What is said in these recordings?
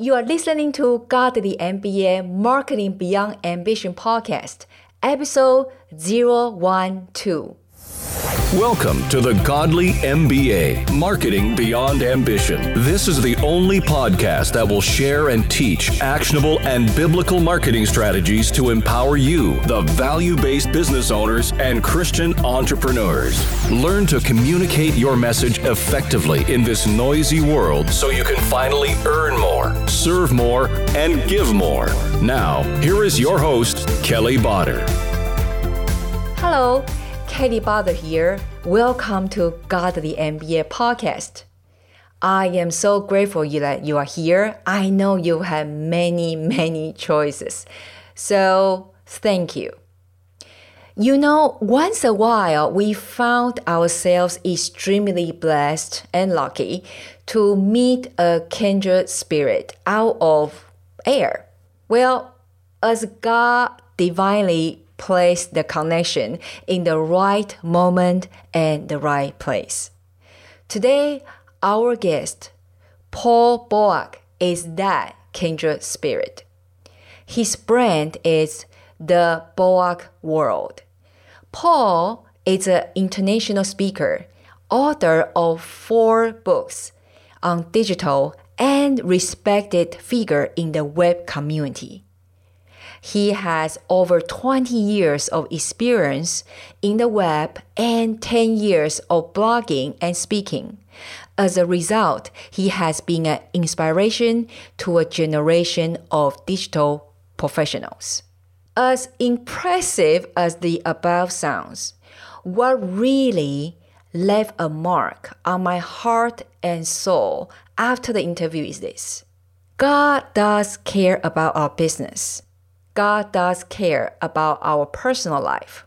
You are listening to Godly MBA Marketing Beyond Ambition podcast, episode 012. Welcome to the Godly MBA Marketing Beyond Ambition. This is the only podcast that will share and teach actionable and biblical marketing strategies to empower you, the value based business owners and Christian entrepreneurs. Learn to communicate your message effectively in this noisy world so you can finally earn more, serve more, and give more. Now, here is your host, Kelly Botter. Hello. Katie Botter here. Welcome to Godly MBA podcast. I am so grateful that you are here. I know you have many, many choices. So thank you. You know, once a while we found ourselves extremely blessed and lucky to meet a kindred spirit out of air. Well, as God divinely place the connection in the right moment and the right place. Today, our guest, Paul Boag, is that kindred spirit. His brand is the Boak World. Paul is an international speaker, author of four books on digital and respected figure in the web community. He has over 20 years of experience in the web and 10 years of blogging and speaking. As a result, he has been an inspiration to a generation of digital professionals. As impressive as the above sounds, what really left a mark on my heart and soul after the interview is this God does care about our business. God does care about our personal life.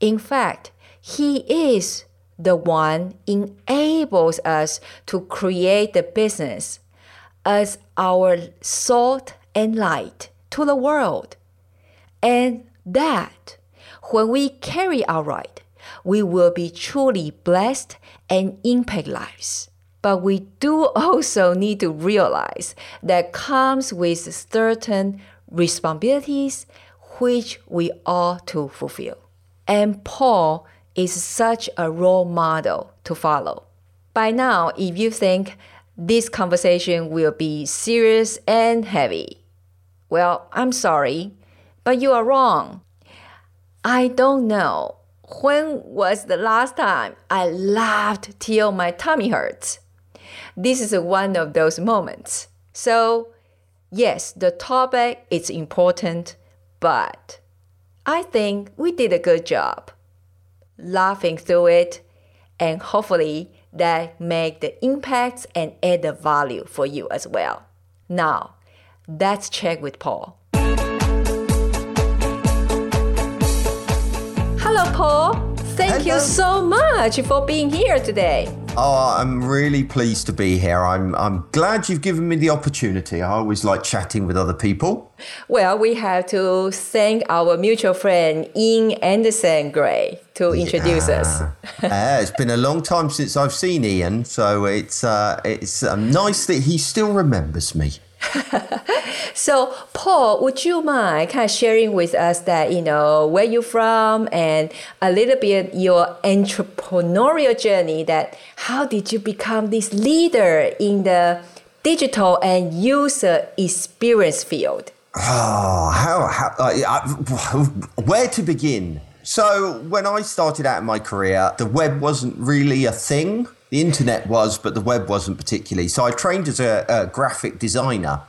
In fact, He is the one enables us to create the business as our salt and light to the world. And that when we carry out right, we will be truly blessed and impact lives. But we do also need to realize that comes with certain responsibilities which we ought to fulfill. And Paul is such a role model to follow. By now, if you think this conversation will be serious and heavy, well, I'm sorry, but you are wrong. I don't know when was the last time I laughed till my tummy hurts. This is one of those moments. So yes, the topic is important, but I think we did a good job laughing through it and hopefully that make the impacts and add the value for you as well. Now, let's check with Paul. Hello, Paul. Thank Hello. you so much for being here today. Oh, I'm really pleased to be here. I'm I'm glad you've given me the opportunity. I always like chatting with other people. Well, we have to thank our mutual friend Ian Anderson Gray to introduce yeah. us. yeah, it's been a long time since I've seen Ian, so it's uh, it's uh, nice that he still remembers me. so, Paul, would you mind kind of sharing with us that, you know, where you're from and a little bit your entrepreneurial journey that how did you become this leader in the digital and user experience field? Oh, how, how uh, where to begin? So, when I started out in my career, the web wasn't really a thing. The internet was, but the web wasn't particularly. So I trained as a, a graphic designer.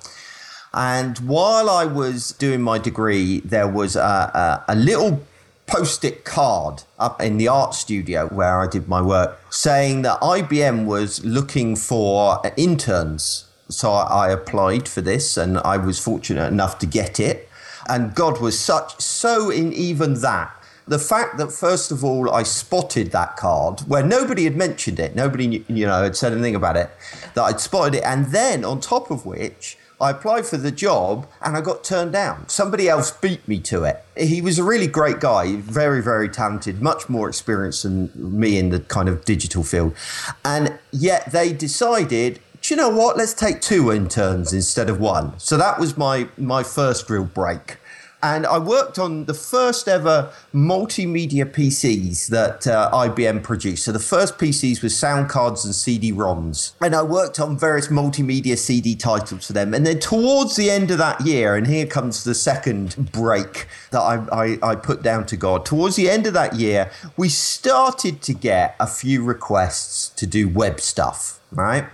And while I was doing my degree, there was a, a, a little post it card up in the art studio where I did my work saying that IBM was looking for interns. So I applied for this and I was fortunate enough to get it. And God was such, so in even that, the fact that first of all I spotted that card where nobody had mentioned it, nobody you know had said anything about it, that I'd spotted it, and then on top of which I applied for the job and I got turned down. Somebody else beat me to it. He was a really great guy, very, very talented, much more experienced than me in the kind of digital field. And yet they decided do you know what? Let's take two interns instead of one. So that was my my first real break. And I worked on the first ever multimedia PCs that uh, IBM produced. So the first PCs with sound cards and CD ROMs. And I worked on various multimedia CD titles for them. And then towards the end of that year, and here comes the second break that I, I, I put down to God. Towards the end of that year, we started to get a few requests to do web stuff, right?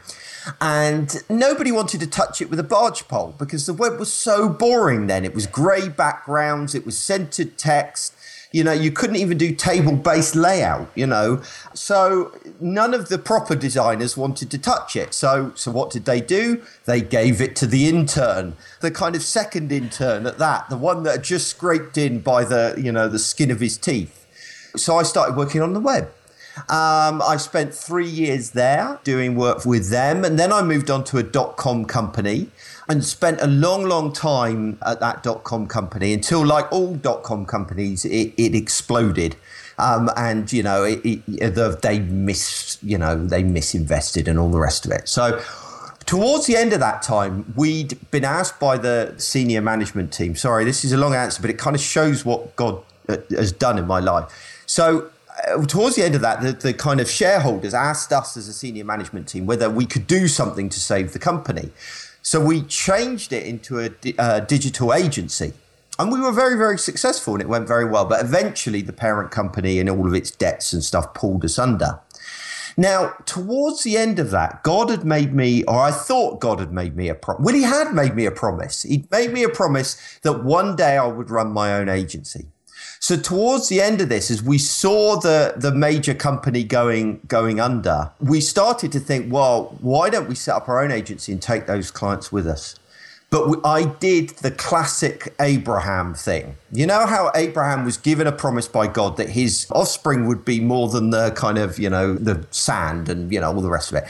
And nobody wanted to touch it with a barge pole because the web was so boring then. It was grey backgrounds, it was centered text. You know, you couldn't even do table based layout, you know. So none of the proper designers wanted to touch it. So so what did they do? They gave it to the intern, the kind of second intern at that, the one that had just scraped in by the, you know, the skin of his teeth. So I started working on the web. Um, I spent three years there doing work with them, and then I moved on to a dot com company and spent a long, long time at that dot com company until, like all dot com companies, it, it exploded. Um, and you know, it, it, the, they miss, you know, they misinvested and all the rest of it. So. Towards the end of that time, we'd been asked by the senior management team. Sorry, this is a long answer, but it kind of shows what God uh, has done in my life. So Uh, towards the end of that, the, the, kind of shareholders asked us as a senior management team whether we could do something to save the company. So we changed it into a, a uh, digital agency. And we were very, very successful and it went very well. But eventually, the parent company and all of its debts and stuff pulled us under. Now, towards the end of that, God had made me, or I thought God had made me a promise. Well, He had made me a promise. He'd made me a promise that one day I would run my own agency. So towards the end of this, as we saw the the major company going going under, we started to think, well, why don't we set up our own agency and take those clients with us? But we, I did the classic Abraham thing. You know how Abraham was given a promise by God that his offspring would be more than the kind of, you know, the sand and, you know, all the rest of it.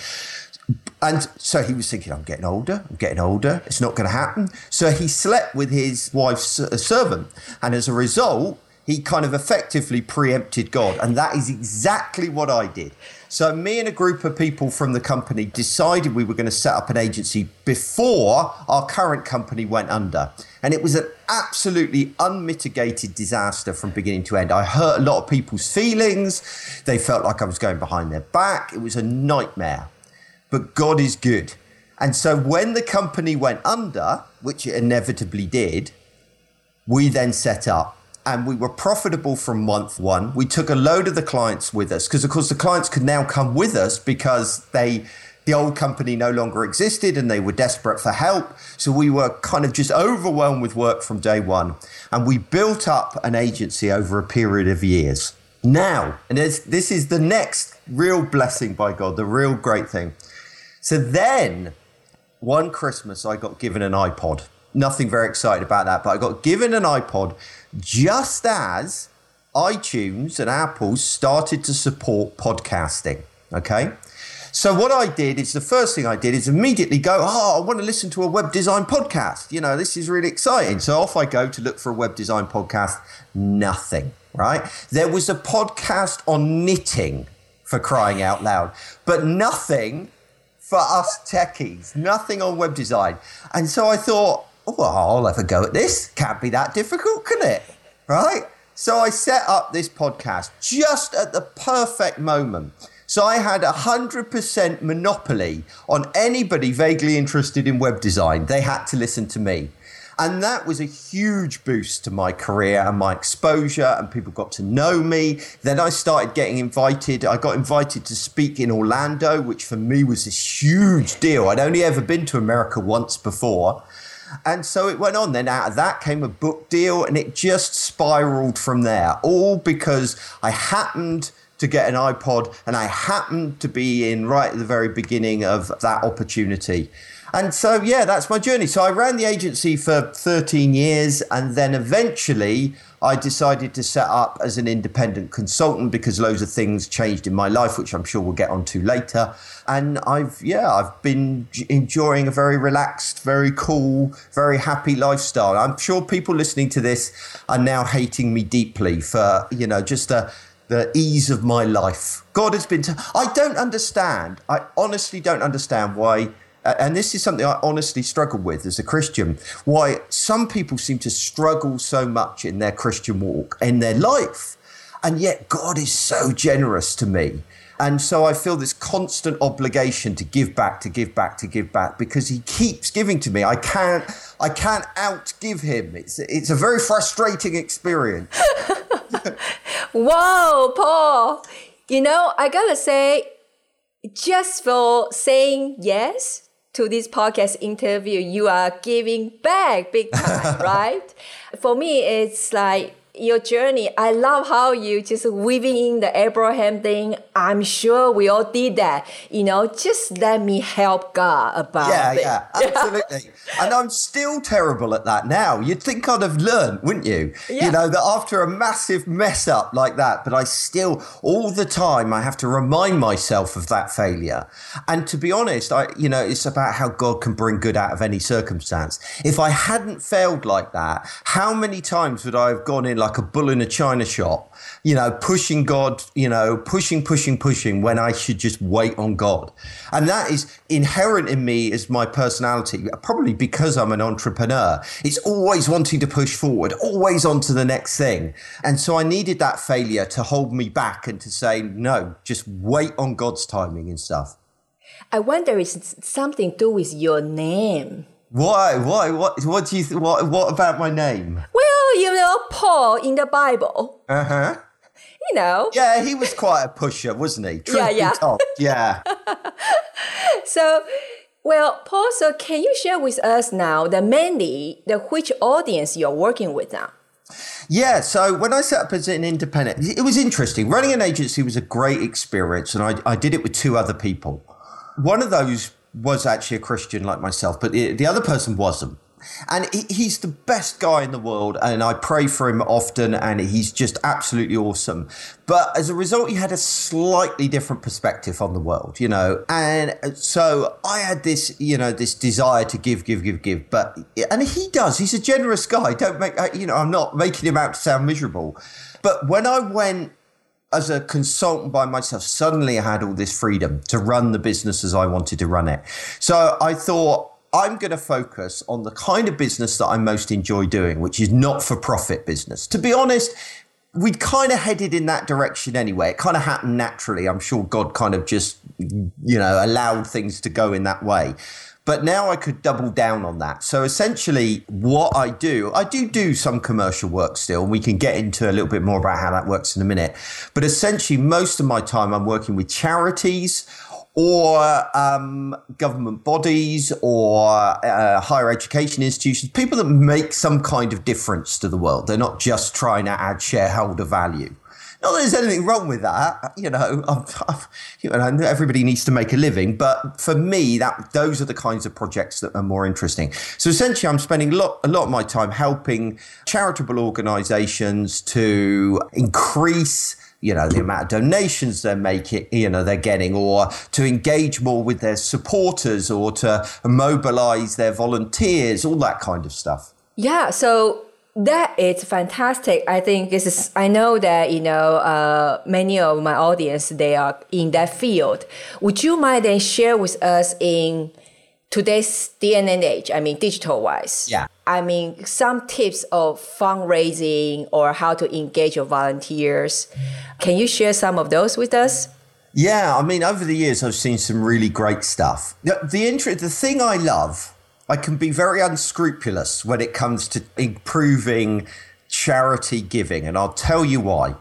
And so he was thinking, I'm getting older, I'm getting older, it's not going to happen. So he slept with his wife's uh, servant. And as a result, he kind of effectively preempted God. And that is exactly what I did. So, me and a group of people from the company decided we were going to set up an agency before our current company went under. And it was an absolutely unmitigated disaster from beginning to end. I hurt a lot of people's feelings. They felt like I was going behind their back. It was a nightmare. But God is good. And so, when the company went under, which it inevitably did, we then set up and we were profitable from month one. We took a load of the clients with us because, of course, the clients could now come with us because they the old company no longer existed and they were desperate for help. So we were kind of just overwhelmed with work from day one. And we built up an agency over a period of years. Now, and this is the next real blessing by God, the real great thing. So then, one Christmas, I got given an iPod. Nothing very excited about that, but I got given an iPod just as iTunes and Apple started to support podcasting. Okay. So what I did is the first thing I did is immediately go, oh, I want to listen to a web design podcast. You know, this is really exciting. So off I go to look for a web design podcast. Nothing, right? There was a podcast on knitting for crying out loud, but nothing for us techies, nothing on web design. And so I thought, oh, I'll have a go at this. Can't be that difficult, can it? Right? So I set up this podcast just at the perfect moment. So I had a 100% monopoly on anybody vaguely interested in web design. They had to listen to me. And that was a huge boost to my career and my exposure, and people got to know me. Then I started getting invited. I got invited to speak in Orlando, which for me was this huge deal. I'd only ever been to America once before. And so it went on. Then out of that came a book deal, and it just spiraled from there. All because I happened to get an iPod and I happened to be in right at the very beginning of that opportunity. And so, yeah, that's my journey. So I ran the agency for 13 years, and then eventually I decided to set up as an independent consultant because loads of things changed in my life, which I'm sure we'll get onto later. And I've, yeah, I've been enjoying a very relaxed, very cool, very happy lifestyle. I'm sure people listening to this are now hating me deeply for, you know, just the, the ease of my life. God has been, I don't understand. I honestly don't understand why and this is something I honestly struggle with as a Christian, why some people seem to struggle so much in their Christian walk, in their life. And yet God is so generous to me. And so I feel this constant obligation to give back, to give back, to give back, because he keeps giving to me. I can't, I can't outgive him. It's, it's a very frustrating experience. Whoa, Paul. You know, I gotta say, just for saying yes to this podcast interview, you are giving back big time, right? For me, it's like your journey. I love how you just weaving in the Abraham thing. I'm sure we all did that. You know, just let me help God about yeah, it. Yeah, absolutely. and I'm still terrible at that now. You'd think I'd have learned, wouldn't you? Yeah. You know, that after a massive mess up like that, but I still, all the time, I have to remind myself of that failure. And to be honest, I, you know, it's about how God can bring good out of any circumstance. If I hadn't failed like that, how many times would I have gone in like a bull in a china shop, you know, pushing God, you know, pushing, pushing, pushing when I should just wait on God. And that is inherent in me as my personality, probably because I'm an entrepreneur. It's always wanting to push forward, always on to the next thing. And so I needed that failure to hold me back and to say, no, just wait on God's timing and stuff. I wonder if it's something to do with your name. Why? Why? What? What do you? Th- what? What about my name? Well, you know, Paul in the Bible. Uh huh. You know. Yeah, he was quite a pusher, wasn't he? Truth Yeah, yeah. Yeah. So, well, Paul, so can you share with us now the mainly the which audience you're working with now? Yeah, so when I set up as an independent, it was interesting. Running an agency was a great experience, and I, I did it with two other people. One of those was actually a Christian like myself, but the, the other person wasn't. And he, he's the best guy in the world, and I pray for him often, and he's just absolutely awesome. But as a result, he had a slightly different perspective on the world, you know. And so I had this, you know, this desire to give, give, give, give. But and he does. He's a generous guy. Don't make, uh, you know, I'm not making him out to sound miserable. But when I went as a consultant by myself, suddenly I had all this freedom to run the business as I wanted to run it. So I thought, I'm going to focus on the kind of business that I most enjoy doing, which is not for profit business. To be honest, we'd kind of headed in that direction anyway. It kind of happened naturally. I'm sure God kind of just, you know, allowed things to go in that way. But now I could double down on that. So essentially, what I do, I do do some commercial work still, and we can get into a little bit more about how that works in a minute. But essentially, most of my time I'm working with charities or um, government bodies or uh, higher education institutions, people that make some kind of difference to the world. They're not just trying to add shareholder value. Not that there's anything wrong with that, you know. I'm, I'm, you know, everybody needs to make a living, but for me, that those are the kinds of projects that are more interesting. So essentially, I'm spending a lot, a lot of my time helping charitable organisations to increase you know the amount of donations they're making you know they're getting or to engage more with their supporters or to mobilize their volunteers all that kind of stuff Yeah, so that is fantastic. I think this is. I know that you know uh, many of my audience they are in that field. Would you mind then share with us in today's DNA age? I mean, digital wise. Yeah. I mean, some tips of fundraising or how to engage your volunteers. Can you share some of those with us? Yeah, I mean, over the years, I've seen some really great stuff. The, the, inter- the thing I love, I can be very unscrupulous when it comes to improving charity giving, and I'll tell you why.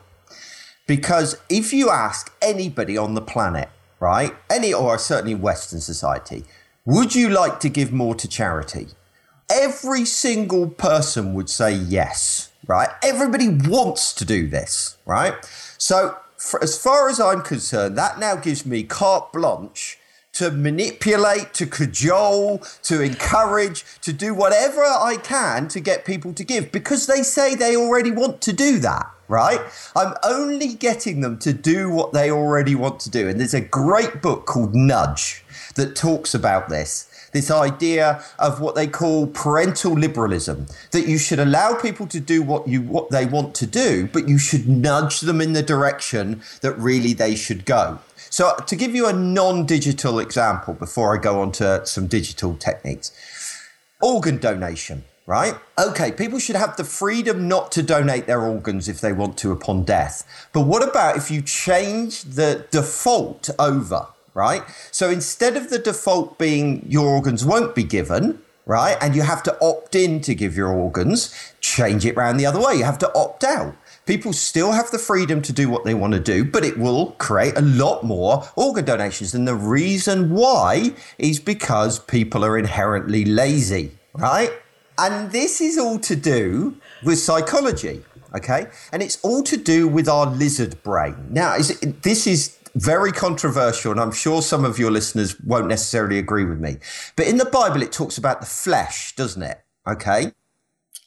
Because if you ask anybody on the planet, right, any or certainly Western society, would you like to give more to charity? Every single person would say yes, right? Everybody wants to do this, right? So, for, as far as I'm concerned, that now gives me carte blanche to manipulate, to cajole, to encourage, to do whatever I can to get people to give because they say they already want to do that, right? I'm only getting them to do what they already want to do. And there's a great book called Nudge that talks about this. this idea of what they call parental liberalism, that you should allow people to do what you what they want to do, but you should nudge them in the direction that really they should go. So to give you a non-digital example before I go on to some digital techniques, organ donation right? Okay, people should have the freedom not to donate their organs if they want to upon death. But what about if you change the default over, right? So instead of the default being your organs won't be given, right? And you have to opt in to give your organs, change it round the other way. You have to opt out. People still have the freedom to do what they want to do, but it will create a lot more organ donations. And the reason why is because people are inherently lazy, right? And this is all to do with psychology, okay? And it's all to do with our lizard brain. Now, is it, this is very controversial, and I'm sure some of your listeners won't necessarily agree with me. But in the Bible, it talks about the flesh, doesn't it? Okay.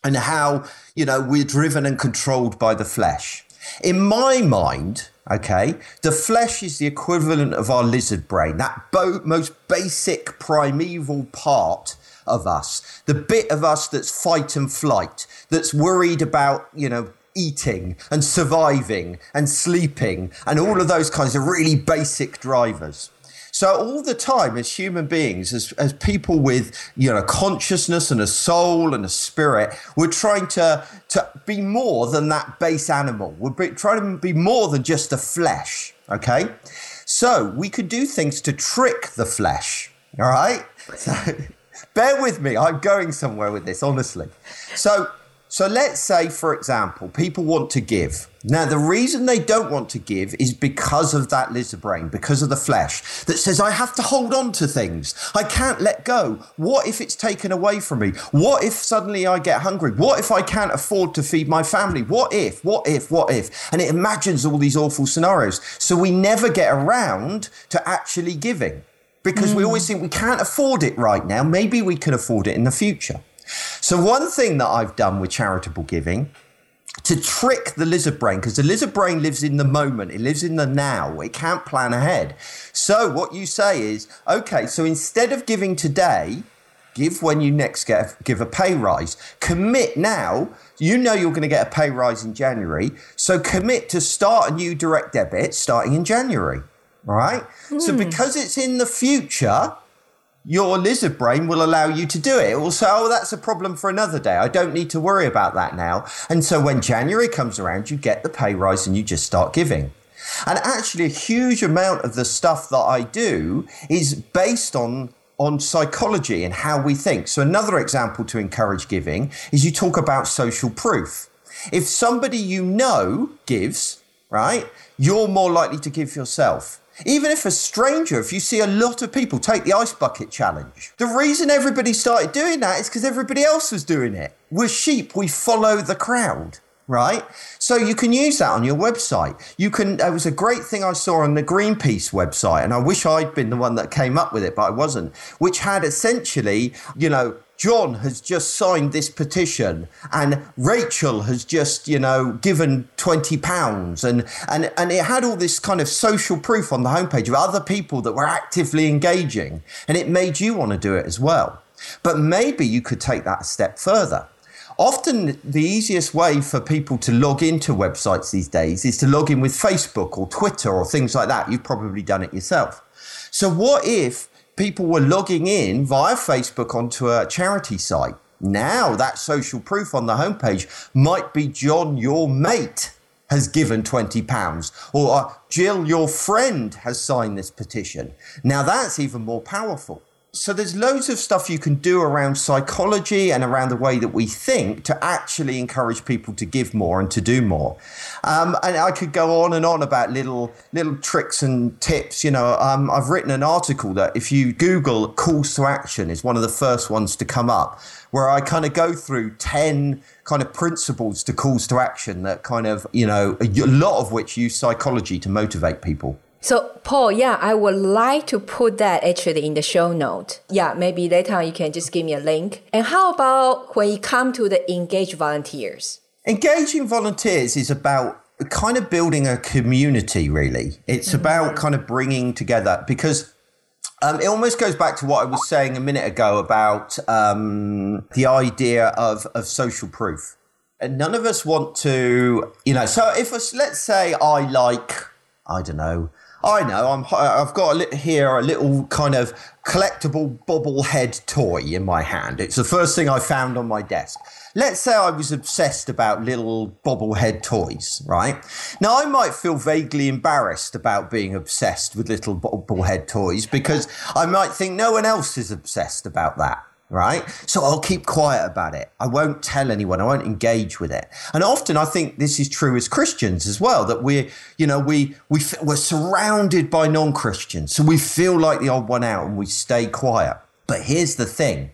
And how, you know, we're driven and controlled by the flesh. In my mind, okay, the flesh is the equivalent of our lizard brain, that bo- most basic primeval part of us, the bit of us that's fight and flight, that's worried about, you know, eating and surviving and sleeping and all of those kinds of really basic drivers. So all the time as human beings, as, as people with, you know, consciousness and a soul and a spirit, we're trying to, to be more than that base animal. We're be, trying to be more than just the flesh. Okay. So we could do things to trick the flesh. All right. So, bear with me. I'm going somewhere with this, honestly. So, so let's say, for example, people want to give. Now, the reason they don't want to give is because of that lizard brain, because of the flesh that says, I have to hold on to things. I can't let go. What if it's taken away from me? What if suddenly I get hungry? What if I can't afford to feed my family? What if, what if, what if? And it imagines all these awful scenarios. So we never get around to actually giving because mm. we always think we can't afford it right now. Maybe we can afford it in the future. So, one thing that I've done with charitable giving to trick the lizard brain, because the lizard brain lives in the moment, it lives in the now, it can't plan ahead. So, what you say is, okay, so instead of giving today, give when you next get a, give a pay rise. Commit now. You know you're going to get a pay rise in January, so commit to start a new direct debit starting in January. right Mm. So hmm. because it's in the future, your lizard brain will allow you to do it. It will say, oh, that's a problem for another day. I don't need to worry about that now. And so when January comes around, you get the pay rise and you just start giving. And actually, a huge amount of the stuff that I do is based on on psychology and how we think. So another example to encourage giving is you talk about social proof. If somebody you know gives, right, you're more likely to give yourself. Even if a stranger, if you see a lot of people take the ice bucket challenge, the reason everybody started doing that is because everybody else was doing it. We're sheep, we follow the crowd right? So you can use that on your website. You can. There was a great thing I saw on the Greenpeace website, and I wish I'd been the one that came up with it, but I wasn't. Which had essentially, you know, John has just signed this petition and Rachel has just, you know, given 20 pounds and, and, and it had all this kind of social proof on the homepage of other people that were actively engaging and it made you want to do it as well. But maybe you could take that a step further. Often, the easiest way for people to log into websites these days is to log in with Facebook or Twitter or things like that. You've probably done it yourself. So, what if people were logging in via Facebook onto a charity site. Now that social proof on the homepage might be John, your mate, has given £20, or uh, Jill, your friend, has signed this petition. Now that's even more powerful so there's loads of stuff you can do around psychology and around the way that we think to actually encourage people to give more and to do more. Um, and I could go on and on about little little tricks and tips. You know, um, I've written an article that if you Google calls to action is one of the first ones to come up, where I kind of go through ten kind of principles to calls to action that kind of you know a lot of which use psychology to motivate people. So, Paul, yeah, I would like to put that actually in the show note. Yeah, maybe later on you can just give me a link. And how about when you come to the engage volunteers? Engaging volunteers is about kind of building a community, really. It's mm-hmm. about kind of bringing together because Um, it almost goes back to what I was saying a minute ago about um, the idea of, of social proof. And none of us want to, you know. So if us, let's say I like, I don't know, I know I'm. I've got a li- here a little kind of collectible bobblehead toy in my hand. It's the first thing I found on my desk. Let's say I was obsessed about little bobblehead toys, right? Now I might feel vaguely embarrassed about being obsessed with little bobblehead toys because I might think no one else is obsessed about that right? So I'll keep quiet about it. I won't tell anyone. I won't engage with it. And often I think this is true as Christians as well that we're, you know, we we we're surrounded by non-Christians. So we feel like the odd one out and we stay quiet. But here's the thing.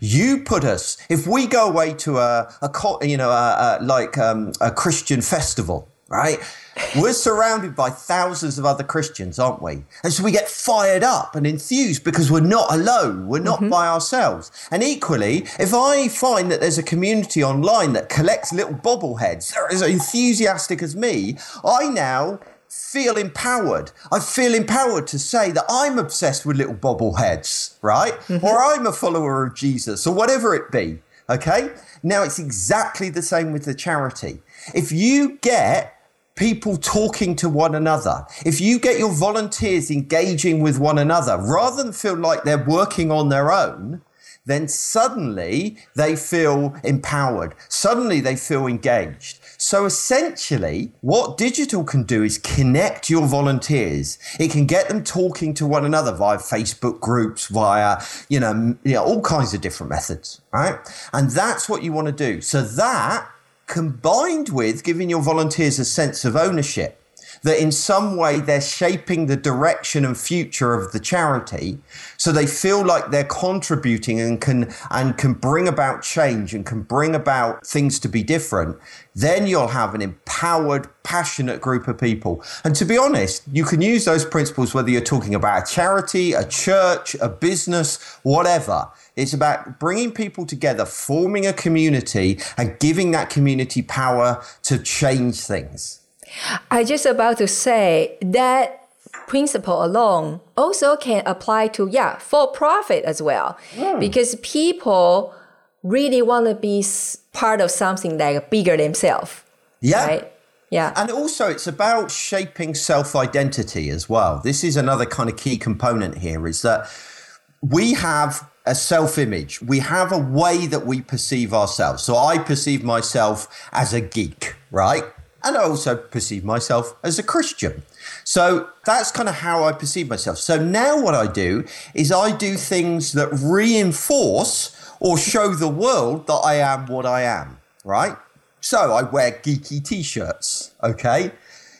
You put us if we go away to a, a you know a, a, like um, a Christian festival, right? We're surrounded by thousands of other Christians, aren't we? And so we get fired up and enthused because we're not alone. We're not mm-hmm. by ourselves. And equally, if I find that there's a community online that collects little bobbleheads that are as enthusiastic as me, I now feel empowered. I feel empowered to say that I'm obsessed with little bobbleheads, right? Mm-hmm. Or I'm a follower of Jesus or whatever it be. Okay. Now it's exactly the same with the charity. If you get people talking to one another, if you get your volunteers engaging with one another rather than feel like they're working on their own, then suddenly they feel empowered. Suddenly they feel engaged. So essentially, what digital can do is connect your volunteers. It can get them talking to one another via Facebook groups, via, you know, you know all kinds of different methods, right? And that's what you want to do. So that combined with giving your volunteers a sense of ownership that in some way they're shaping the direction and future of the charity so they feel like they're contributing and can and can bring about change and can bring about things to be different then you'll have an empowered passionate group of people. And to be honest you can use those principles whether you're talking about a charity a church a business whatever it's about bringing people together, forming a community, and giving that community power to change things. I just about to say that principle alone also can apply to yeah for profit as well, mm. because people really want to be part of something like bigger themselves. Yeah. Right? Yeah. And also, it's about shaping self identity as well. This is another kind of key component here is that we have a self image. We have a way that we perceive ourselves. So I perceive myself as a geek, right? And I also perceive myself as a Christian. So that's kind of how I perceive myself. So now what I do is I do things that reinforce or show the world that I am what I am, right? So I wear geeky t shirts, okay?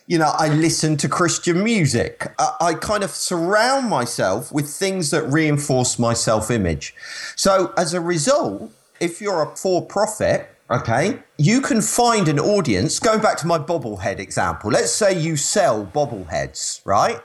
You know, I listen to Christian music. I, I kind of surround myself with things that reinforce my self image. So as a result, if you're a for profit, okay, you can find an audience. Going back to my bobblehead example, let's say you sell bobbleheads, right?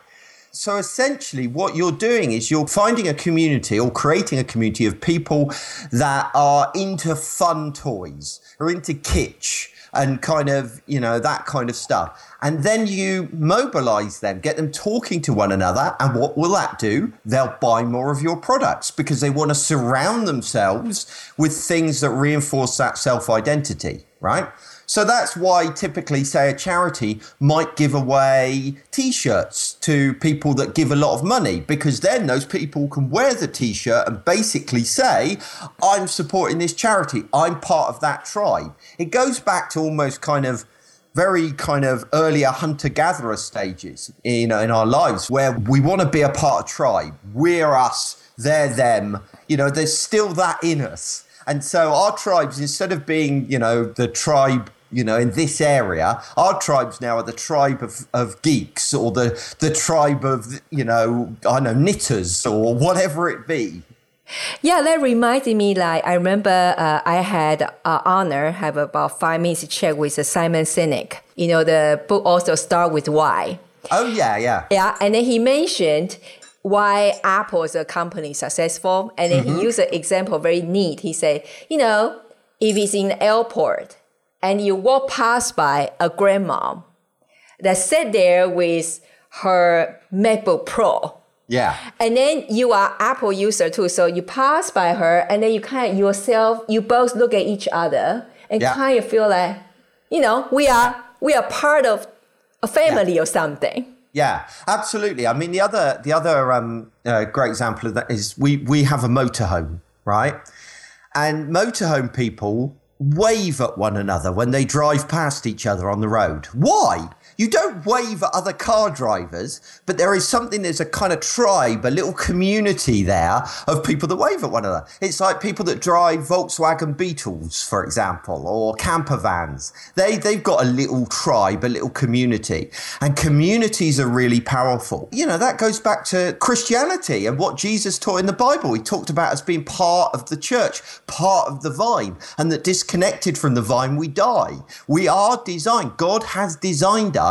So essentially, what you're doing is you're finding a community or creating a community of people that are into fun toys or into kitsch and kind of, you know, that kind of stuff. And then you mobilize them, get them talking to one another. And what will that do? They'll buy more of your products because they want to surround themselves with things that reinforce that self identity, right? So that's why typically, say, a charity might give away t shirts to people that give a lot of money because then those people can wear the t shirt and basically say, I'm supporting this charity, I'm part of that tribe. It goes back to almost kind of very kind of earlier hunter gatherer stages in, in our lives where we want to be a part of tribe. We're us, they're them. You know, there's still that in us. And so our tribes, instead of being, you know, the tribe you know, in this area, our tribes now are the tribe of, of geeks or the, the tribe of, you know, I know, knitters or whatever it be. Yeah, that reminded me. Like I remember, uh, I had uh, honor have about five minutes chat with Simon Sinek. You know, the book also start with why. Oh yeah, yeah, yeah. And then he mentioned why Apple is a company successful, and then mm-hmm. he used an example very neat. He said, you know, if it's in the airport, and you walk past by a grandma that sat there with her MacBook Pro Yeah. And then you are Apple user too, so you pass by her, and then you kind of yourself, you both look at each other and Yeah. kind of feel like, you know, we are we are part of a family or something. Yeah, absolutely. I mean, the other the other um, uh, great example of that is we we have a motorhome, right? And motorhome people wave at one another when they drive past each other on the road. Why? You don't wave at other car drivers, but there is something, there's a kind of tribe, a little community there of people that wave at one another. It's like people that drive Volkswagen Beetles, for example, or camper vans. They, they've got a little tribe, a little community. And communities are really powerful. You know, that goes back to Christianity and what Jesus taught in the Bible. He talked about us being part of the church, part of the vine, and that disconnected from the vine, we die. We are designed. God has designed us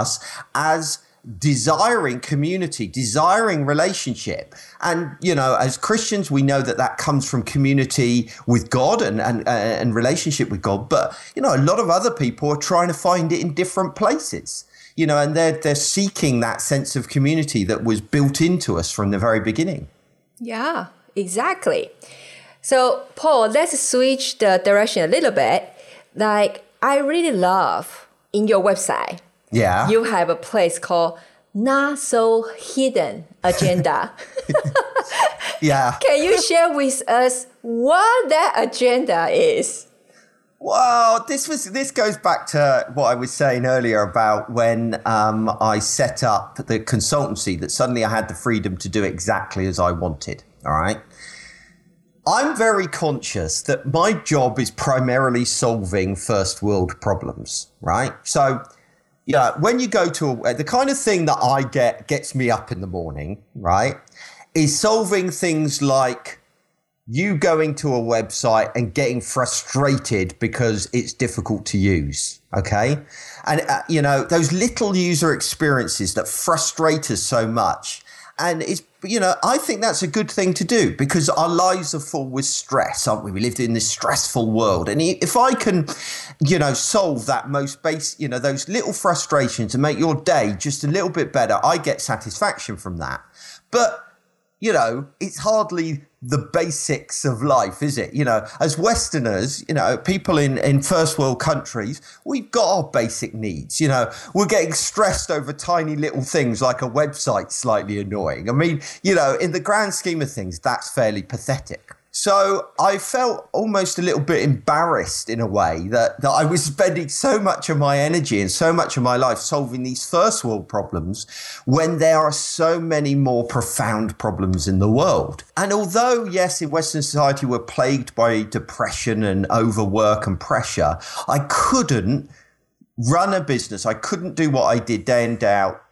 as desiring community, desiring relationship. And, you know, as Christians, we know that that comes from community with God and, and, uh, and relationship with God. But, you know, a lot of other people are trying to find it in different places. You know, and they're they're seeking that sense of community that was built into us from the very beginning. Yeah, exactly. So, Paul, let's switch the direction a little bit. Like, I really love in your website, Yeah. you have a place called Not So Hidden Agenda. yeah. Can you share with us what that agenda is? Well, this was this goes back to what I was saying earlier about when um, I set up the consultancy. That suddenly I had the freedom to do exactly as I wanted. All right. I'm very conscious that my job is primarily solving first world problems. Right. So, yeah, when you go to a, the kind of thing that I get gets me up in the morning. Right, is solving things like you going to a website and getting frustrated because it's difficult to use. Okay. And, uh, you know, those little user experiences that frustrate us so much. And it's, you know, I think that's a good thing to do because our lives are full with stress, aren't we? We live in this stressful world. And if I can, you know, solve that most base, you know, those little frustrations and make your day just a little bit better, I get satisfaction from that. But you know, it's hardly the basics of life, is it? You know, as Westerners, you know, people in, in first world countries, we've got our basic needs. You know, we're getting stressed over tiny little things like a website slightly annoying. I mean, you know, in the grand scheme of things, that's fairly pathetic. So I felt almost a little bit embarrassed in a way that, that I was spending so much of my energy and so much of my life solving these first world problems when there are so many more profound problems in the world. And although, yes, in Western society we're plagued by depression and overwork and pressure, I couldn't run a business. I couldn't do what I did day in, day out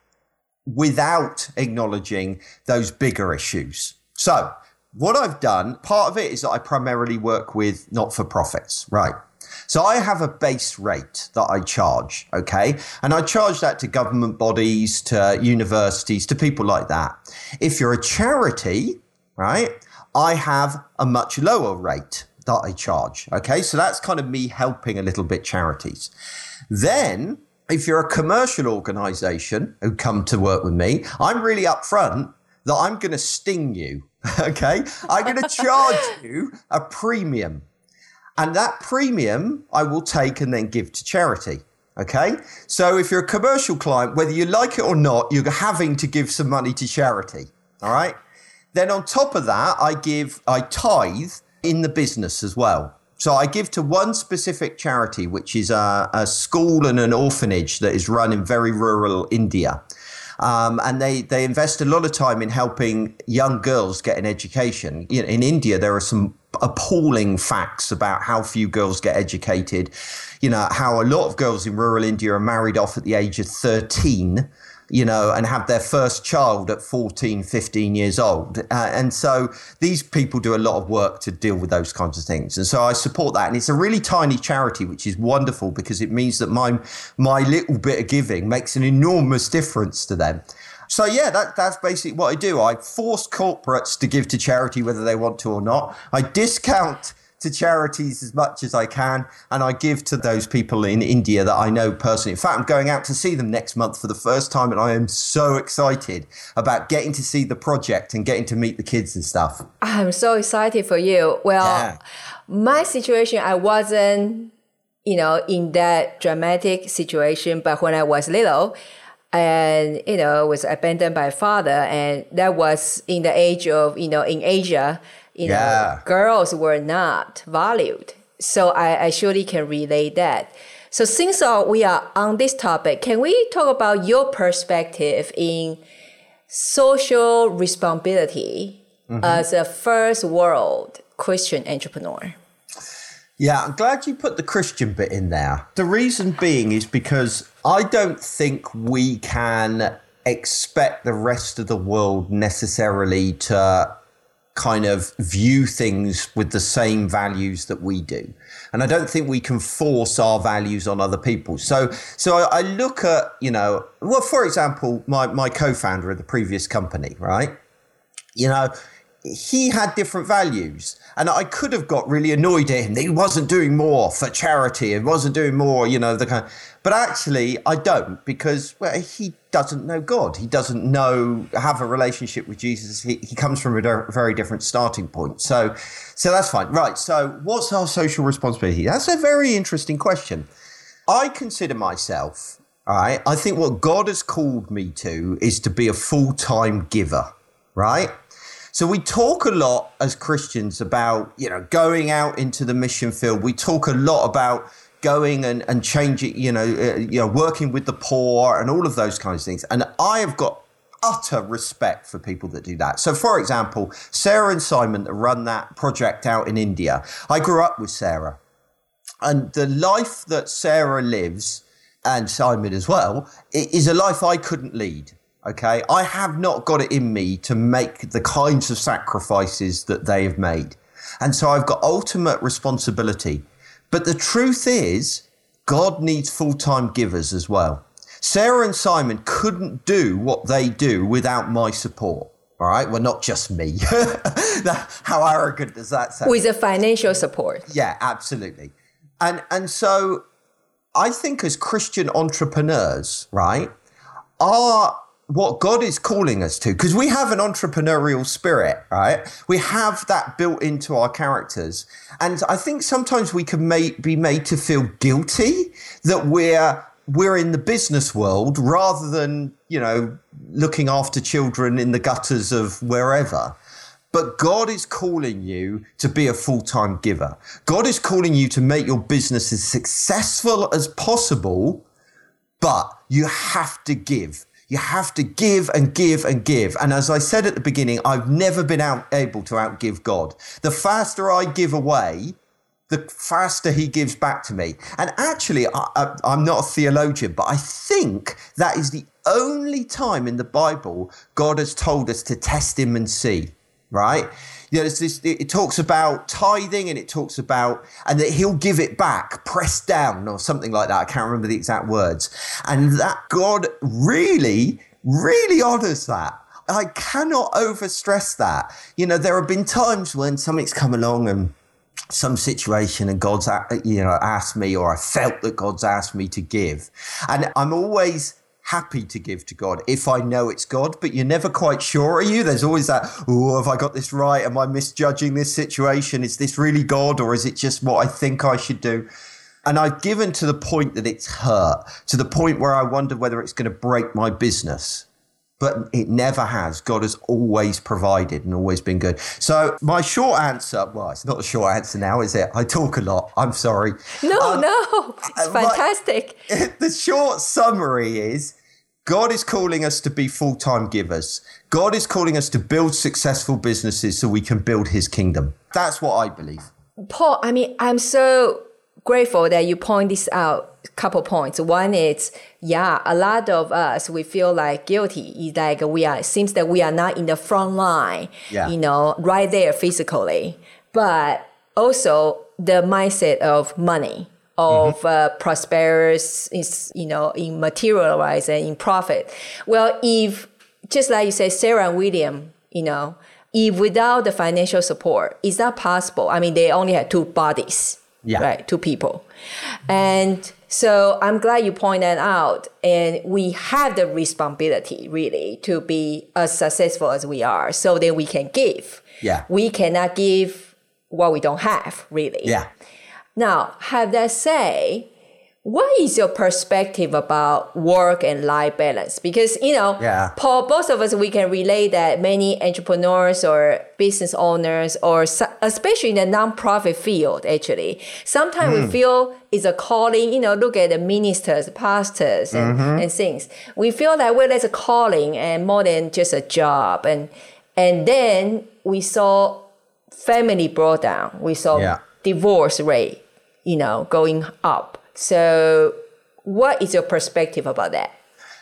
without acknowledging those bigger issues. So, what I've done, part of it is that I primarily work with not for profits, right? So I have a base rate that I charge, okay? And I charge that to government bodies, to universities, to people like that. If you're a charity, right, I have a much lower rate that I charge, okay? So that's kind of me helping a little bit charities. Then, if you're a commercial organization who come to work with me, I'm really upfront that I'm going to sting you. Okay. I'm going to charge you a premium. And that premium I will take and then give to charity. Okay. So if you're a commercial client, whether you like it or not, you're having to give some money to charity. All right. Then on top of that, I give, I tithe in the business as well. So I give to one specific charity, which is a, a school and an orphanage that is run in very rural India. Um, and they, they invest a lot of time in helping young girls get an education. You know, in India, there are some appalling facts about how few girls get educated. You know, how a lot of girls in rural India are married off at the age of 13 you know, and have their first child at 14, 15 years old. Uh, and so these people do a lot of work to deal with those kinds of things. And so I support that. And it's a really tiny charity, which is wonderful because it means that my, my little bit of giving makes an enormous difference to them. So yeah, that, that's basically what I do. I force corporates to give to charity whether they want to or not. I discount to charities as much as I can, and I give to those people in India that I know personally. In fact, I'm going out to see them next month for the first time, and I am so excited about getting to see the project and getting to meet the kids and stuff. I'm so excited for you. Well, Yeah. my situation, I wasn't, you know, in that dramatic situation, but when I was little, and you know, was abandoned by father, and that was in the age of, you know, in Asia, you Yeah. know, girls were not valued. So I, I surely can relate that. So since uh, we are on this topic, can we talk about your perspective in social responsibility as a first world Christian entrepreneur? Yeah, I'm glad you put the Christian bit in there. The reason being is because I don't think we can expect the rest of the world necessarily to kind of view things with the same values that we do. And I don't think we can force our values on other people. So so I, I look at, you know, well, for example, my, my co-founder of the previous company, right? you know, he had different values. And I could have got really annoyed at him that he wasn't doing more for charity and wasn't doing more, you know, the kind but actually I don't because well, he doesn't know God. He doesn't know have a relationship with Jesus. He, he comes from a di- very different starting point. So so that's fine. Right. So what's our social responsibility? That's a very interesting question. I consider myself, all right, I think what God has called me to is to be a full-time giver, right? So we talk a lot as Christians about, you know, going out into the mission field. We talk a lot about going and, and changing, you know, uh, you know, working with the poor and all of those kinds of things. And I have got utter respect for people that do that. So, for example, Sarah and Simon that run that project out in India. I grew up with Sarah, and the life that Sarah lives and Simon as well is a life I couldn't lead. Okay. I have not got it in me to make the kinds of sacrifices that they have made. And so I've got ultimate responsibility. But the truth is, God needs full time givers as well. Sarah and Simon couldn't do what they do without my support. All right. Well, not just me. That- How arrogant does that sound? With the financial support. Yeah, absolutely. And and so I think as Christian entrepreneurs, right, are what God is calling us to, because we have an entrepreneurial spirit, right? We have that built into our characters. And I think sometimes we can be made to feel guilty that we're we're in the business world rather than, you know, looking after children in the gutters of wherever. But God is calling you to be a full time giver. God is calling you to make your business as successful as possible, but you have to give. You have to give and give and give. And as I said at the beginning, I've never been out, able to outgive God. The faster I give away, the faster he gives back to me. And actually, I, I'm not a theologian, but I think that is the only time in the Bible God has told us to test him and see, right? You know, this, it, talks about tithing and it talks about, and that he'll give it back, pressed down or something like that. I can't remember the exact words. And that God really, really honors that. I cannot overstress that. You know, there have been times when something's come along and some situation and God's, you know, asked me or I felt that God's asked me to give. And I'm always happy to give to God if I know it's God, but you're never quite sure, are you? There's always that, oh, have I got this right? Am I misjudging this situation? Is this really God or is it just what I think I should do? And I've given to the point that it's hurt, to the point where I wonder whether it's going to break my business but it never has. God has always provided and always been good. So my short answer, well, it's not a short answer now, is it? I talk a lot. I'm sorry. No, Um, no, it's uh, right. fantastic. the short summary is God is calling us to be full time givers. God is calling us to build successful businesses so we can build his kingdom. That's what I believe. Paul, I mean, I'm so grateful that you point this out. A couple points. One is, yeah, a lot of us we feel like guilty. It's like we are seems that we are not in the front line. Yeah. You know, right there physically, but also the mindset of money. Of uh, prosperous, is you know, in material-wise and in profit. Well, if just like you say, Sarah and William, you know, if without the financial support, is that possible? I mean, they only had two bodies, Yeah. right? Two people. And so I'm glad you point that out. And we have the responsibility really to be as successful as we are so that we can give. Yeah. We cannot give what we don't have, really. Yeah. Now, have that say, what is your perspective about work and life balance? Because you know, Yeah. Paul, both of us we can relate that many entrepreneurs or business owners, or especially in the nonprofit field, actually, sometimes Hmm. we feel it's a calling. You know, look at the ministers, pastors, and, Mm-hmm. and things. We feel that well, that's a calling and more than just a job. And and then we saw family brought down. We saw Yeah. divorce rate, you know, going up. So, what is your perspective about that?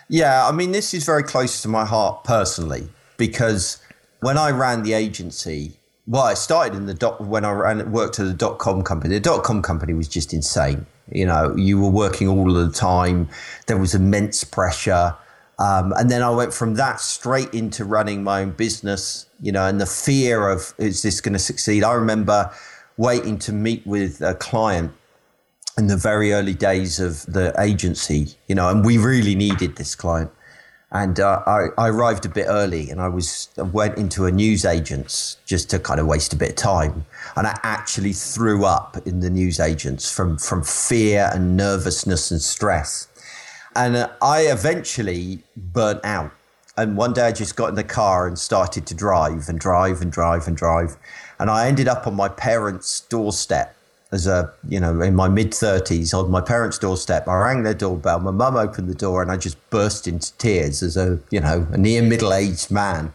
Yeah, I mean, this is very close to my heart personally because when I ran the agency, well, I started in the dot when I ran worked at the dot com company. The dot com company was just insane. You know, you were working all the time. There was immense pressure. Um, and then I went from that straight into running my own business, you know, and the fear of is this going to succeed? I remember waiting to meet with a client in the very early days of the agency, you know, and we really needed this client. And uh, I, I arrived a bit early, and I was I went into a news agent's just to kind of waste a bit of time, and I actually threw up in the news agents from from fear and nervousness and stress, and uh, I eventually burnt out. And one day I just got in the car and started to drive and drive and drive and drive, and I ended up on my parents' doorstep as a you know in my mid 30s on my parents doorstep i rang their doorbell my mum opened the door and i just burst into tears as a you know a near middle-aged man.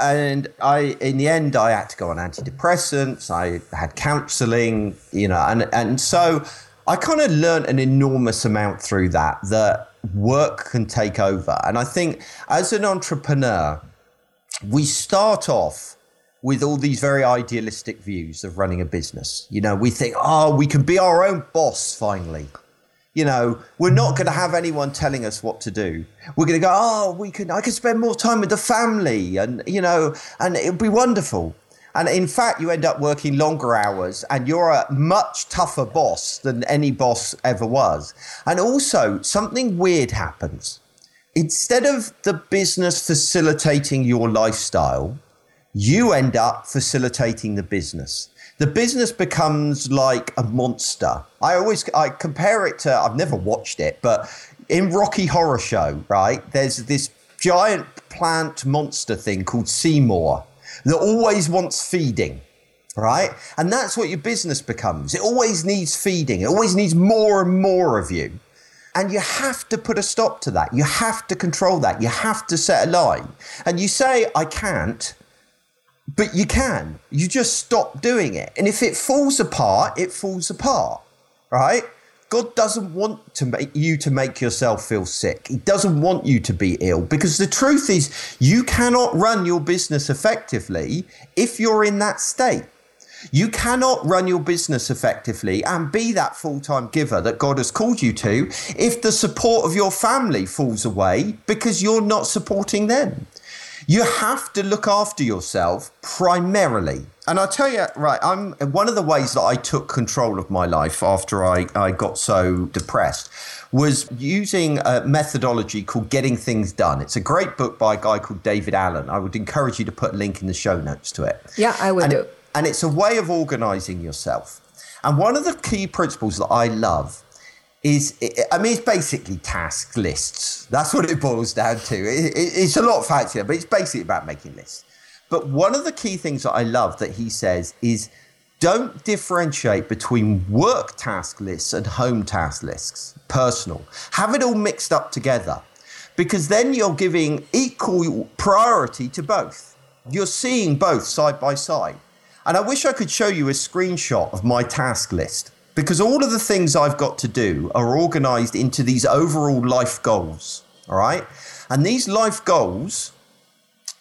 And i in the end i had to go on antidepressants i had counseling you know and and so i kind of learned an enormous amount through that that work can take over. And i think as an entrepreneur we start off with all these very idealistic views of running a business. You know, we think, oh, we can be our own boss finally. You know, we're not going to have anyone telling us what to do. We're going to go, oh, we can, I can spend more time with the family and, you know, and it'll be wonderful. And in fact, you end up working longer hours and you're a much tougher boss than any boss ever was. And also, something weird happens. Instead of the business facilitating your lifestyle, you end up facilitating the business. The business becomes like a monster. I always I compare it to I've never watched it, but in Rocky Horror Show, right? There's this giant plant monster thing called Seymour that always wants feeding. Right? And that's what your business becomes. It always needs feeding. It always needs more and more of you. And you have to put a stop to that. You have to control that. You have to set a line. And you say, I can't, but you can. You just stop doing it. And if it falls apart, it falls apart, right? God doesn't want to make you to make yourself feel sick. He doesn't want you to be ill because the truth is you cannot run your business effectively if you're in that state. You cannot run your business effectively and be that full time giver that God has called you to if the support of your family falls away because you're not supporting them. You have to look after yourself primarily. And I'll tell you, right, I'm one of the ways that I took control of my life after I, I got so depressed was using a methodology called Getting Things Done. It's a great book by a guy called David Allen. I would encourage you to put a link in the show notes to it. Yeah, I will and, do. And it's a way of organizing yourself. And one of the key principles that I love is, I mean, it's basically task lists. That's what it boils down to. It, it, it's a lot fancier, but it's basically about making lists. But one of the key things that I love that he says is don't differentiate between work task lists and home task lists, personal. Have it all mixed up together because then you're giving equal priority to both. You're seeing both side by side. And I wish I could show you a screenshot of my task list because all of the things I've got to do are organized into these overall life goals. All right. And these life goals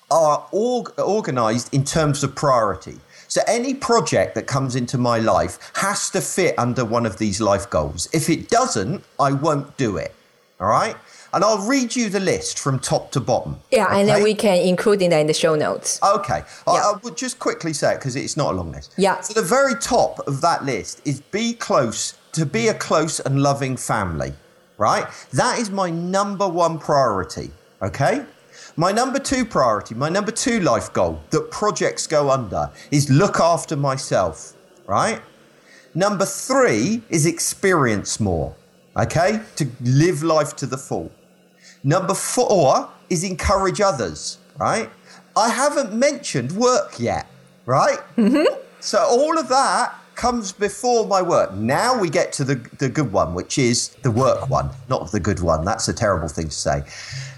are org- organized in terms of priority. So any project that comes into my life has to fit under one of these life goals. If it doesn't, I won't do it. All right. And I'll read you the list from top to bottom. Yeah, and then we can include in the show notes. Okay, I, Yeah. I will just quickly say it because it's not a long list. Yeah. So the very top of that list is be close to be a close and loving family, right? That is my number one priority. Okay. My number two priority, my number two life goal that projects go under is look after myself, right? Number three is experience more, okay? To live life to the full. Number four is encourage others, right? I haven't mentioned work yet, right? Mm-hmm. So all of that comes before my work. Now we get to the, the good one, which is the work one, not the good one. That's a terrible thing to say,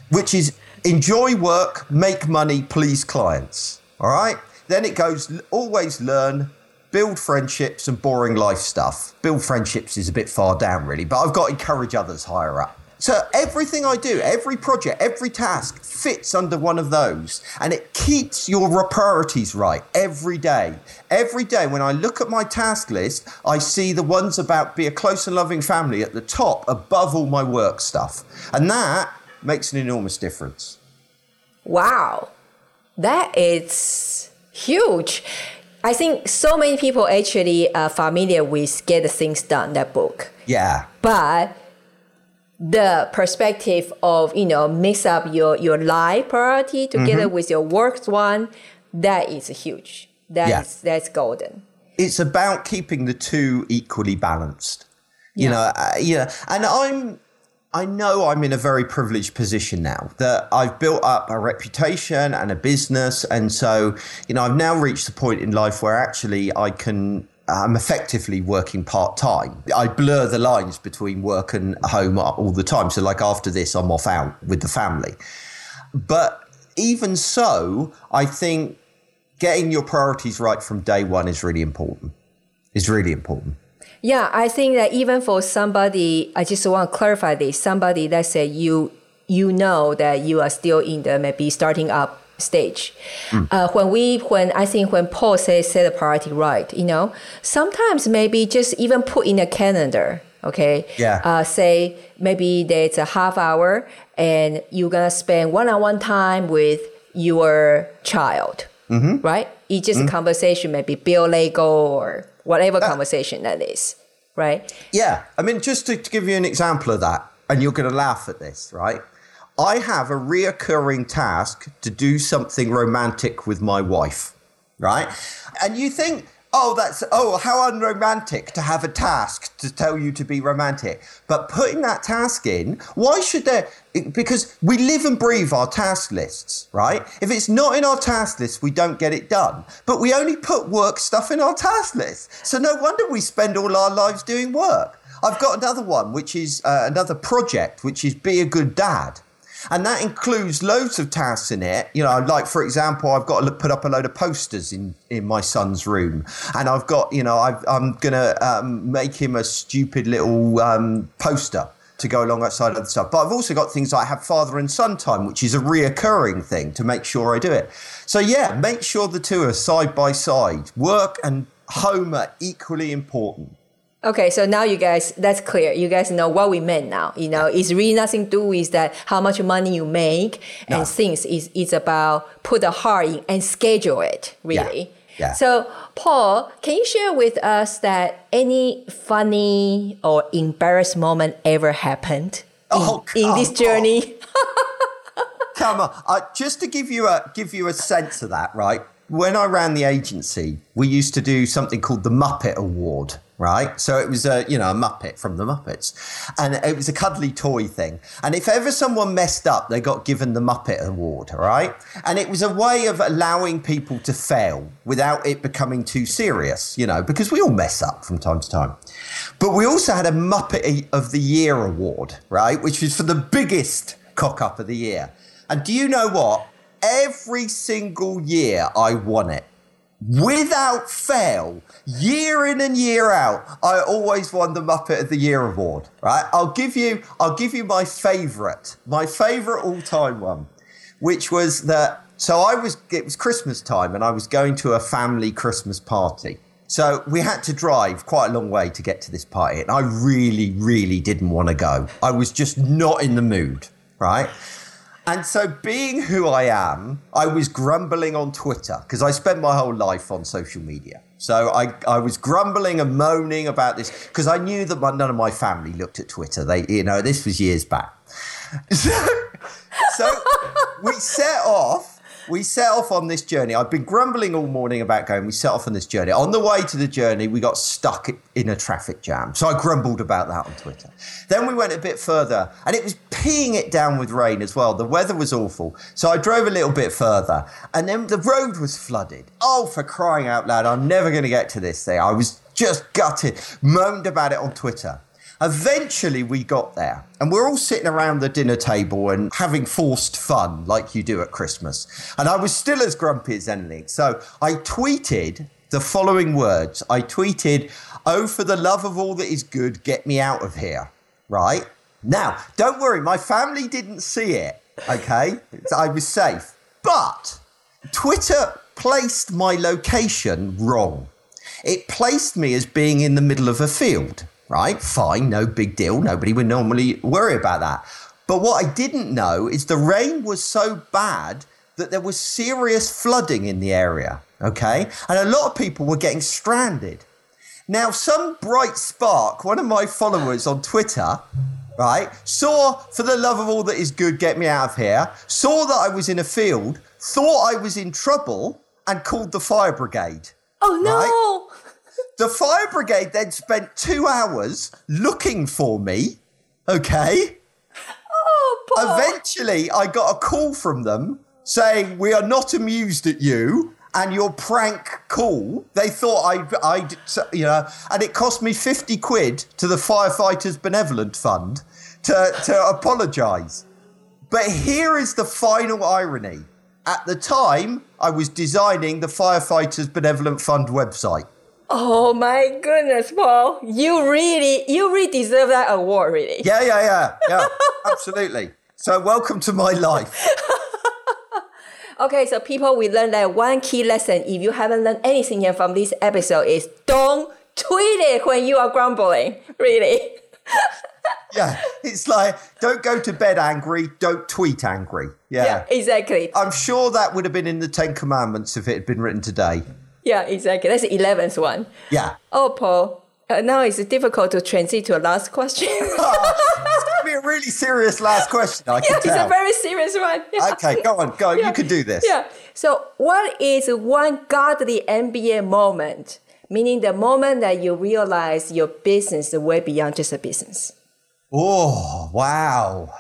which is enjoy work, make money, please clients. All right. Then it goes always learn, build friendships, and boring life stuff. Build friendships is a bit far down, really, but I've got to encourage others higher up. So everything I do, every project, every task fits under one of those. And it keeps your priorities right every day. Every day when I look at my task list, I see the ones about be a close and loving family at the top above all my work stuff. And that makes an enormous difference. Wow, that is huge. I think so many people actually are familiar with Get Things Done, that book. Yeah. But the perspective of, you know, mix up your, your life priority together Mm-hmm. with your work one, that is huge. That's, Yeah. that's golden. it's about keeping the two equally balanced. You Yeah. know, uh, yeah. And I'm, I know I'm in a very privileged position now that I've built up a reputation and a business, and so you know I've now reached the point in life where actually I can. I'm effectively working part time. I blur the lines between work and home all the time. So, like after this, I'm off out with the family. But even so, I think getting your priorities right from day one is really important. Is really important. Yeah, I think that even for somebody, I just want to clarify this. Somebody that say you you know that you are still in the maybe starting up stage. Hmm. Uh, when we when I think when Paul says set the priority right, you know, sometimes maybe just even put in a calendar. Okay. Yeah. Uh, say maybe there's a half hour and you're gonna spend one-on-one time with your child. Mm-hmm. Right. It's just a conversation, maybe build Lego or whatever conversation that is. Right. Yeah, I mean, just to, to give you an example of that, and you're going to laugh at this, right? I have a reoccurring task to do something romantic with my wife, right? And you think, oh, that's, oh, how unromantic to have a task to tell you to be romantic. But putting that task in, why should there, because we live and breathe our task lists, right? If it's not in our task list, we don't get it done. But we only put work stuff in our task list. So no wonder we spend all our lives doing work. I've got another one, which is uh, another project, which is be a good dad. And that includes loads of tasks in it. You know, like for example, I've got to put up a load of posters in, in my son's room, and I've got, you know, I've, I'm gonna um, make him a stupid little um, poster to go alongside other stuff. But I've also got things like have father and son time, which is a reoccurring thing to make sure I do it. So yeah, make sure the two are side by side. Work and home are equally important. Okay, so now you guys, that's clear. You guys know what we meant now. You know, it's really nothing to do with that how much money you make and No. things. It's, it's about put the heart in and schedule it, really. Yeah. yeah. So, Paul, can you share with us that any funny or embarrassed moment ever happened in, Oh, in this come journey? Come on, uh, just to give you a give you a sense of that, right? When I ran the agency, we used to do something called the Muppet Award, right? So it was a you know a Muppet from the Muppets, and it was a cuddly toy thing. And if ever someone messed up, they got given the Muppet Award, right? And it was a way of allowing people to fail without it becoming too serious, you know, because we all mess up from time to time. But we also had a Muppet of the Year award, right, which was for the biggest cock up of the year. And do you know what? Every single year I won it. Without fail, year in and year out, I always won the Muppet of the Year award. Right? I'll give you I'll give you my favourite, my favourite all-time one, which was that so I was it was Christmas time and I was going to a family Christmas party. So we had to drive quite a long way to get to this party, and I really, really didn't want to go. I was just not in the mood. right? And so, being who I am, I was grumbling on Twitter because I spent my whole life on social media. So I, I was grumbling and moaning about this because I knew that my, none of my family looked at Twitter. They, you know, this was years back. So, so we set off we set off on this journey. I've been grumbling all morning about going. We set off on this journey. On the way to the journey, we got stuck in a traffic jam. So I grumbled about that on Twitter. Then we went a bit further, and it was peeing it down with rain as well. The weather was awful. So I drove a little bit further, and then the road was flooded. Oh, for crying out loud, I'm never going to get to this thing. I was just gutted, moaned about it on Twitter. Eventually, we got there, and we're all sitting around the dinner table and having forced fun like you do at Christmas. And I was still as grumpy as anything. So I tweeted the following words I tweeted, Oh, for the love of all that is good, get me out of here. Right? Now, don't worry, my family didn't see it. Okay? I was safe. But Twitter placed my location wrong. It placed me as being in the middle of a field right? Fine, no big deal. Nobody would normally worry about that. But what I didn't know is the rain was so bad that there was serious flooding in the area, okay? And a lot of people were getting stranded. Now, some bright spark, one of my followers on Twitter, right, saw, for the love of all that is good, get me out of here, saw that I was in a field, thought I was in trouble, and called the fire brigade. Oh, no. Right? The fire brigade then spent two hours looking for me. Okay. Oh, Paul. Eventually, I got a call from them saying, We are not amused at you and your prank call. They thought I'd, I'd, you know, and it cost me 50 quid to the Firefighters Benevolent Fund to, to apologise. But here is the final irony. At the time, I was designing the Firefighters Benevolent Fund website. Oh my goodness, Paul! You really, you really deserve that award, really. Yeah, yeah, yeah, yeah, absolutely. So, welcome to my life. okay, so people, we learned that one key lesson. If you haven't learned anything yet from this episode, is don't tweet it when you are grumbling. Really. yeah, it's like don't go to bed angry, don't tweet angry. Yeah. yeah, exactly. I'm sure that would have been in the Ten Commandments if it had been written today. Yeah, exactly. That's the 11th one. Yeah. Oh, Paul. Uh, now it's difficult to transit to a last question. oh, it's going to be a really serious last question. I yeah, it's a very serious one. Yeah. Okay, go on, go. Yeah. You can do this. Yeah. So, what is one godly MBA moment? Meaning the moment that you realize your business is way beyond just a business. Oh, wow.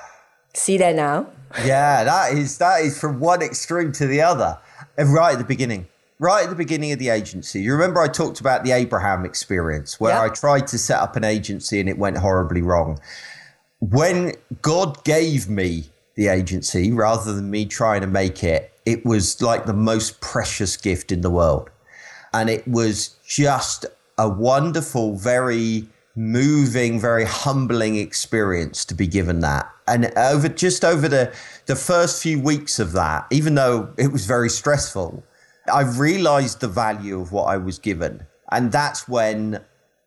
See that now? Yeah, that is that is from one extreme to the other. and Right at the beginning right at the beginning of the agency, you remember I talked about the Abraham experience where I tried to set up an agency and it went horribly wrong. When God gave me the agency rather than me trying to make it, it was like the most precious gift in the world. And it was just a wonderful, very moving, very humbling experience to be given that. And over just over the the first few weeks of that, even though it was very stressful, I realized the value of what I was given. And that's when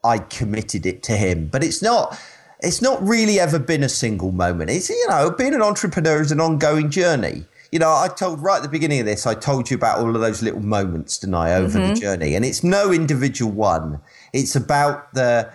I committed it to him. But it's not it's not really ever been a single moment. It's you know, being an entrepreneur is an ongoing journey. You know, I told right at the beginning of this, I told you about all of those little moments, didn't I, over mm-hmm. the journey. And it's no individual one. It's about the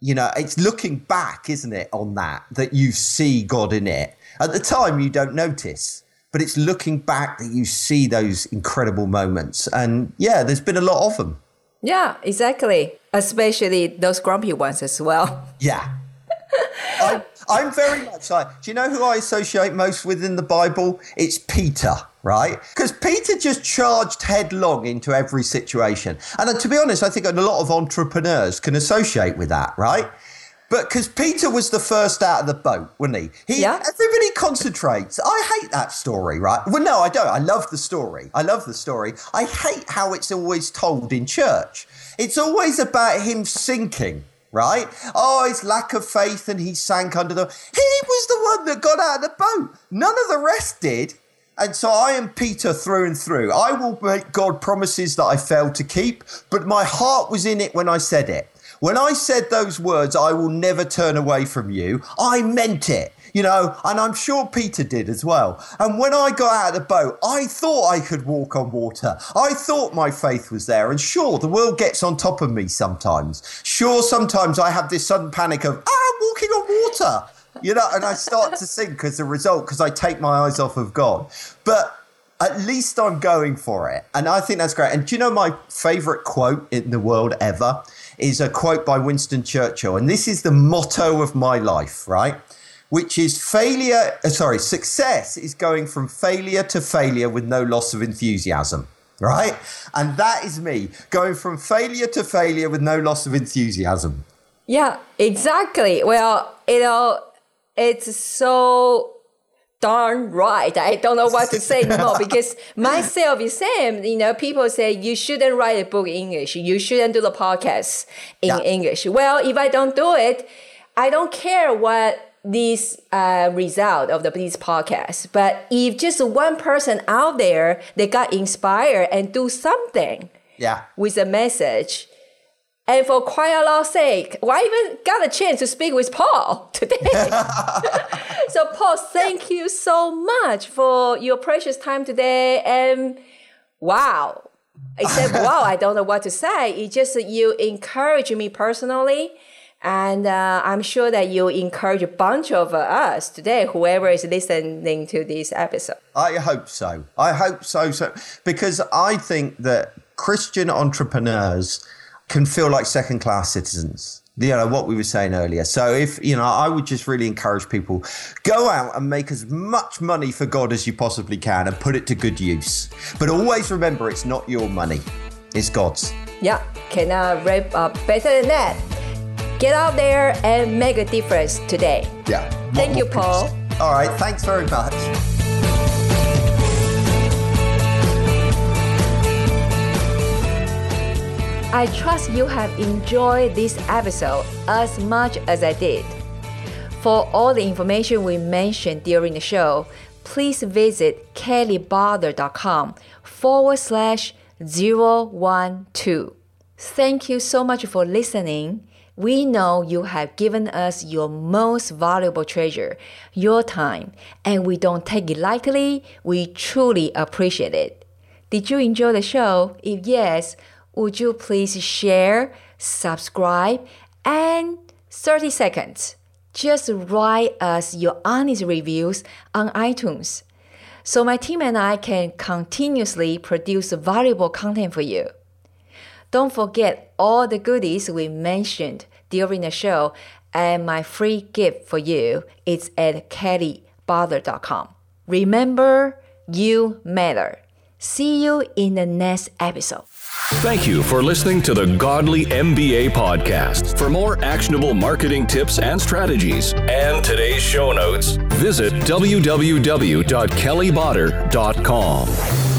you know, it's looking back, isn't it, on that, that you see God in it. At the time you don't notice but it's looking back that you see those incredible moments. And yeah, there's been a lot of them. Yeah, exactly. Especially those grumpy ones as well. Yeah. I'm, I'm very much like, do you know who I associate most with in the Bible? It's Peter, right? Because Peter just charged headlong into every situation. And uh, to be honest, I think a lot of entrepreneurs can associate with that, right? But because Peter was the first out of the boat, wasn't he? He yeah. everybody concentrates. I hate that story, right? Well, no, I don't. I love the story. I love the story. I hate how it's always told in church. It's always about him sinking, right? Oh, his lack of faith and he sank under the. He was the one that got out of the boat. None of the rest did. And so I am Peter through and through. I will make God promises that I failed to keep, but my heart was in it when I said it. When I said those words, I will never turn away from you, I meant it you know, and I'm sure Peter did as well. And when I got out of the boat, I thought I could walk on water. I thought my faith was there. And sure, the world gets on top of me sometimes. Sure, sometimes I have this sudden panic of, ah, I'm walking on water, you know, and I start to sink as a result because I take my eyes off of God. But at least I'm going for it. And I think that's great. And do you know my favorite quote in the world ever? Is a quote by Winston Churchill. And this is the motto of my life, right? which is failure, uh, sorry, success is going from failure to failure with no loss of enthusiasm. Right? And that is me going from failure to failure with no loss of enthusiasm. Yeah, exactly. Well, you know, it's so darn right. I don't know what to say anymore because myself is same. You know, people say you shouldn't write a book in English. You shouldn't do the podcast in yeah. English. Well, if I don't do it, I don't care what this uh, result of the this podcast. But if just one person out there they got inspired and do something, yeah, with a message. And for quite a lot's sake, well, I even got a chance to speak with Paul today. so, Paul, thank you so much for your precious time today. And wow, except wow, I don't know what to say. It just you encourage me personally and uh, I'm sure that you encourage a bunch of uh, us today, whoever is listening to this episode. I hope so. I hope so. So because I think that Christian entrepreneurs can feel like second class citizens. You know what we were saying earlier. So if you know, I would just really encourage people go out and make as much money for God as you possibly can and put it to good use. But always remember, it's not your money; it's God's. Yeah, cannot wrap up better than that. Get out there and make a difference today. Yeah. Thank you, Paul. All right. Thanks very much. I trust you have enjoyed this episode as much as I did. For all the information we mentioned during the show, please visit kellybotter.com forward slash 012. Thank you so much for listening. We know you have given us your most valuable treasure, your time, and we don't take it lightly. We truly appreciate it. Did you enjoy the show? If yes, would you please share, subscribe, and 30 seconds. Just write us your honest reviews on iTunes so my team and I can continuously produce valuable content for you. Don't forget all the goodies we mentioned during the show, and my free gift for you is at kellybotter.com. Remember, you matter. See you in the next episode. Thank you for listening to the Godly MBA podcast. For more actionable marketing tips and strategies and today's show notes, visit www.kellybotter.com.